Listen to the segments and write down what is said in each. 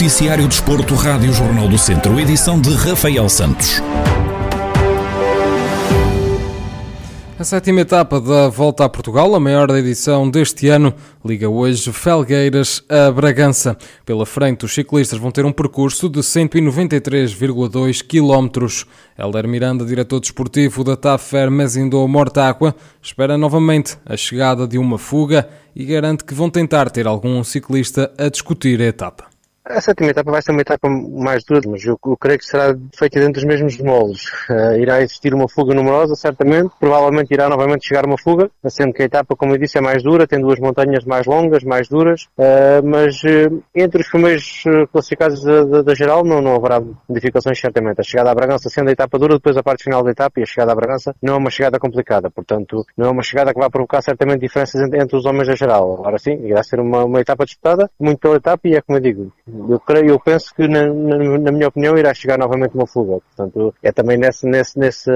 Noticiário Desporto, Rádio Jornal do Centro, edição de Rafael Santos. A sétima etapa da Volta a Portugal, a maior edição deste ano, liga hoje Felgueiras a Bragança. Pela frente, os ciclistas vão ter um percurso de 193,2 km. Helder Miranda, diretor desportivo da TAFER Mezindou Mortágua, espera novamente a chegada de uma fuga e garante que vão tentar ter algum ciclista a discutir a etapa. A sétima etapa vai ser uma etapa mais dura, mas eu, eu creio que será feita dentro dos mesmos moldes. Uh, irá existir uma fuga numerosa, certamente. Provavelmente irá novamente chegar uma fuga, sendo que a etapa, como eu disse, é mais dura, tem duas montanhas mais longas, mais duras, uh, mas uh, entre os primeiros classificados da, da, da, geral não, não haverá modificações, certamente. A chegada à Bragança sendo a etapa dura, depois a parte final da etapa e a chegada à Bragança não é uma chegada complicada, portanto, não é uma chegada que vai provocar certamente diferenças entre, entre os homens da geral. Agora sim, irá ser uma, uma etapa disputada, muito pela etapa e é como eu digo, eu creio, eu penso que na, na, na, minha opinião irá chegar novamente uma fuga. Portanto, é também nesse, nesse, nesse,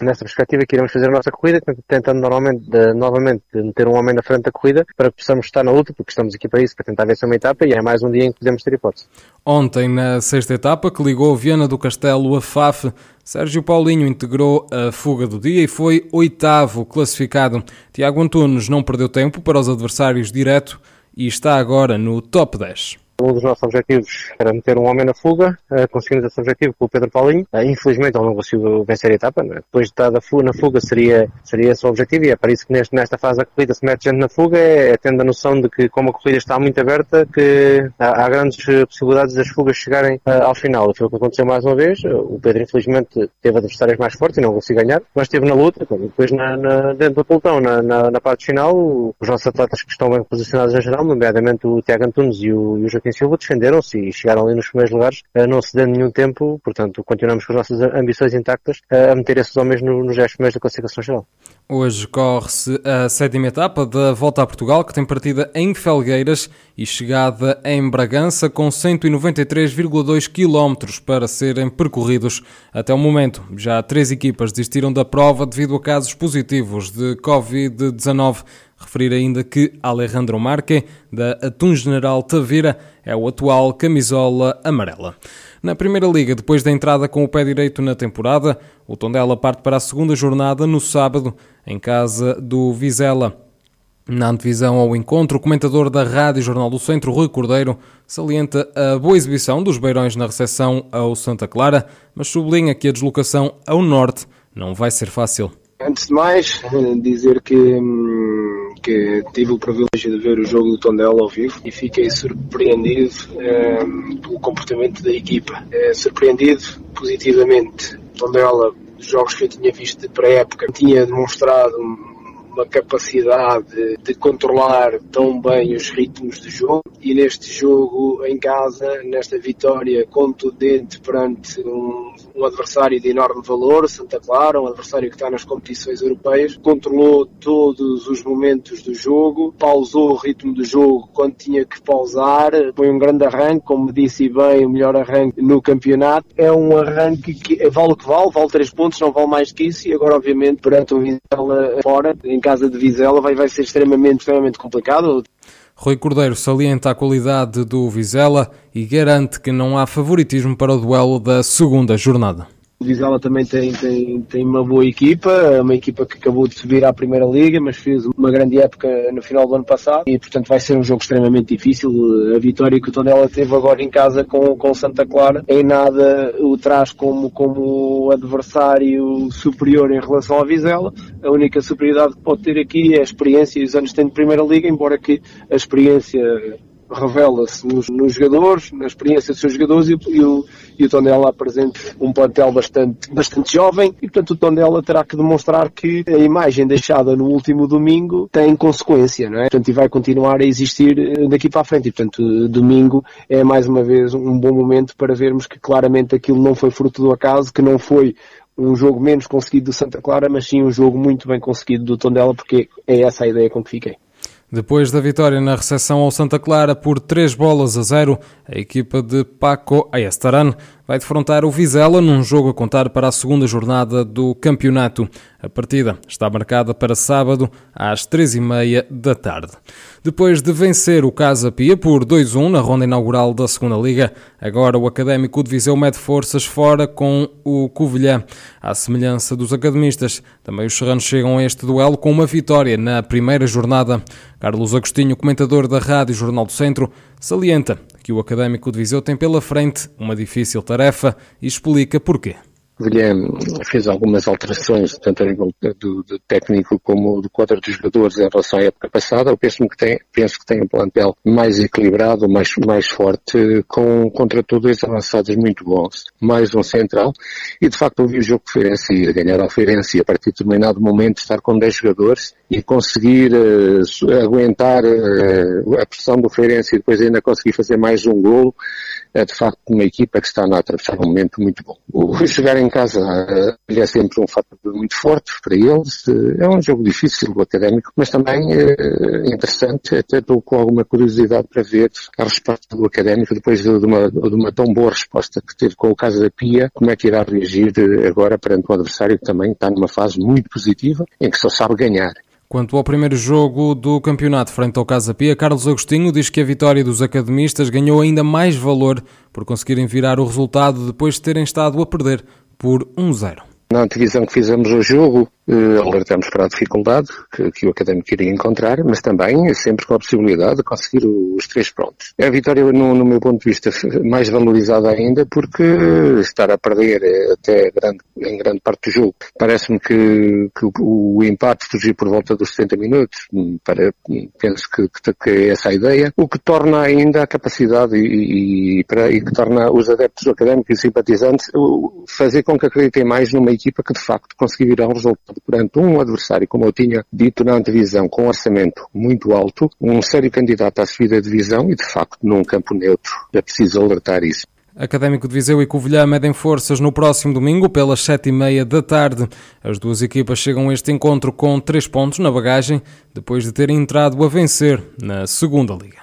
nessa perspectiva que iremos fazer a nossa corrida, tentando normalmente, de, novamente meter um homem na frente da corrida para que possamos estar na luta, porque estamos aqui para isso, para tentar vencer uma etapa e é mais um dia em que podemos ter hipótese. Ontem, na sexta etapa, que ligou Viana do Castelo a FAF, Sérgio Paulinho integrou a fuga do dia e foi oitavo classificado. Tiago Antunes não perdeu tempo para os adversários direto e está agora no top 10. Um dos nossos objetivos era meter um homem na fuga, uh, conseguimos esse objetivo com o Pedro Paulinho. Uh, infelizmente ele não conseguiu vencer a etapa, né? depois de estar na fuga seria, seria esse o objetivo e é para isso que neste, nesta fase da corrida se mete gente na fuga, é, é tendo a noção de que como a corrida está muito aberta, que há, há grandes possibilidades das fugas chegarem uh, ao final. Foi o que aconteceu mais uma vez, o Pedro infelizmente teve adversários mais fortes e não conseguiu ganhar, mas esteve na luta, depois na, na, dentro do pelotão, na, na, na, parte final, os nossos atletas que estão bem posicionados em geral, nomeadamente o Tiago Antunes e o, e o Joaquim Silva, defenderam-se e chegaram ali nos primeiros lugares, não cedendo nenhum tempo, portanto, continuamos com as nossas ambições intactas a meter esses homens nos 10 primeiros da classificação geral. Hoje corre-se a sétima etapa da Volta a Portugal, que tem partida em Felgueiras e chegada em Bragança, com 193,2 km para serem percorridos até o momento. Já três equipas desistiram da prova devido a casos positivos de Covid-19. Referir ainda que Alejandro Marque, da Atum General Tavira, é o atual camisola amarela. Na Primeira Liga, depois da entrada com o pé direito na temporada, o Tondela parte para a segunda jornada no sábado, em casa do Vizela. Na antevisão ao encontro, o comentador da Rádio Jornal do Centro, Rui Cordeiro, salienta a boa exibição dos Beirões na recepção ao Santa Clara, mas sublinha que a deslocação ao Norte não vai ser fácil. Antes de mais, dizer que hum, que tive o privilégio de ver o jogo do Tondela ao vivo e fiquei surpreendido um, pelo comportamento da equipa. É, surpreendido positivamente. Tondela, dos jogos que eu tinha visto de pré-época, tinha demonstrado uma capacidade de controlar tão bem os ritmos do jogo. E neste jogo em casa, nesta vitória contundente perante um, um adversário de enorme valor, Santa Clara, um adversário que está nas competições europeias, controlou todos os momentos do jogo, pausou o ritmo do jogo quando tinha que pausar, foi um grande arranque, como disse bem, o melhor arranque no campeonato. É um arranque que vale o que vale, vale 3 pontos, não vale mais que isso, e agora obviamente perante o Vizela fora, em casa de Vizela vai, vai ser extremamente, extremamente complicado. Rui Cordeiro salienta a qualidade do Vizela e garante que não há favoritismo para o duelo da segunda jornada. O Vizela também tem, tem, tem uma boa equipa, uma equipa que acabou de subir à Primeira Liga, mas fez uma grande época no final do ano passado e, portanto, vai ser um jogo extremamente difícil. A vitória que o Tondela teve agora em casa com, com Santa Clara, em nada o traz como, como adversário superior em relação ao Vizela. A única superioridade que pode ter aqui é a experiência e os anos que tem de Primeira Liga, embora que a experiência revela-se nos, nos, jogadores, na experiência dos seus jogadores e, e, o, e o Tondela apresenta um plantel bastante, bastante jovem e portanto o Tondela terá que demonstrar que a imagem deixada no último domingo tem consequência, não é? Portanto, e vai continuar a existir eh, daqui para a frente e portanto domingo é mais uma vez um bom momento para vermos que claramente aquilo não foi fruto do acaso, que não foi um jogo menos conseguido do Santa Clara, mas sim um jogo muito bem conseguido do Tondela, porque é essa a ideia com que fiquei. Depois da vitória na recepção ao Santa Clara por 3 bolas a 0, a equipa de Paco Ayestaran vai defrontar o Vizela num jogo a contar para a segunda jornada do campeonato. A partida está marcada para sábado às três e meia da tarde. Depois de vencer o Casa Pia por 2-1 na ronda inaugural da segunda liga, agora o Académico de Viseu mede forças fora com o Covilhã. À semelhança dos academistas, também os serranos chegam a este duelo com uma vitória na primeira jornada. Carlos Agostinho, comentador da Rádio Jornal do Centro, salienta que o Académico de Viseu tem pela frente uma difícil tarefa e explica porquê. Guilherme fez algumas alterações, tanto a nível do, do, técnico como do quadro dos jogadores em relação à época passada. Eu penso que tem, penso que tem um plantel mais equilibrado, mais, mais forte, com, contra todos avançados muito bons. Mais um central. E de facto eu vi o jogo de Feirense ir ganhar ao Feirense e a partir de determinado momento estar com 10 jogadores e conseguir uh, aguentar uh, a pressão do Feirense e depois ainda conseguir fazer mais um golo é de facto uma equipa que está a atravessar um momento muito bom. O jogar em casa é sempre um fator muito forte para eles. É um jogo difícil, o académico, mas também é interessante, até estou com alguma curiosidade para ver a resposta do académico depois de uma, de uma tão boa resposta que teve com o caso da Pia, como é que irá reagir agora perante um adversário que também está numa fase muito positiva, em que só sabe ganhar. Quanto ao primeiro jogo do campeonato frente ao Casa Pia, Carlos Agostinho diz que a vitória dos academistas ganhou ainda mais valor por conseguirem virar o resultado depois de terem estado a perder por 1-0. Na antevisão que fizemos ao jogo, Uh, alertamos para a dificuldade que, que, o académico iria encontrar, mas também sempre com a possibilidade de conseguir os três pontos. É a vitória, no, no, meu ponto de vista, mais valorizada ainda, porque estar a perder até grande, em grande parte do jogo. Parece-me que, que o, o, empate surgiu por volta dos 70 minutos. Para, penso que, que, é essa a ideia. O que torna ainda a capacidade e, e, para, e que torna os adeptos do académico e simpatizantes fazer com que acreditem mais numa equipa que de facto conseguirá um resultado perante um adversário, como eu tinha dito na antevisão, com um orçamento muito alto, um sério candidato à subida de divisão e, de facto, num campo neutro. É preciso alertar isso. Académico de Viseu e Covilhã medem forças no próximo domingo pelas sete e meia da tarde. As duas equipas chegam a este encontro com três pontos na bagagem, depois de terem entrado a vencer na segunda liga.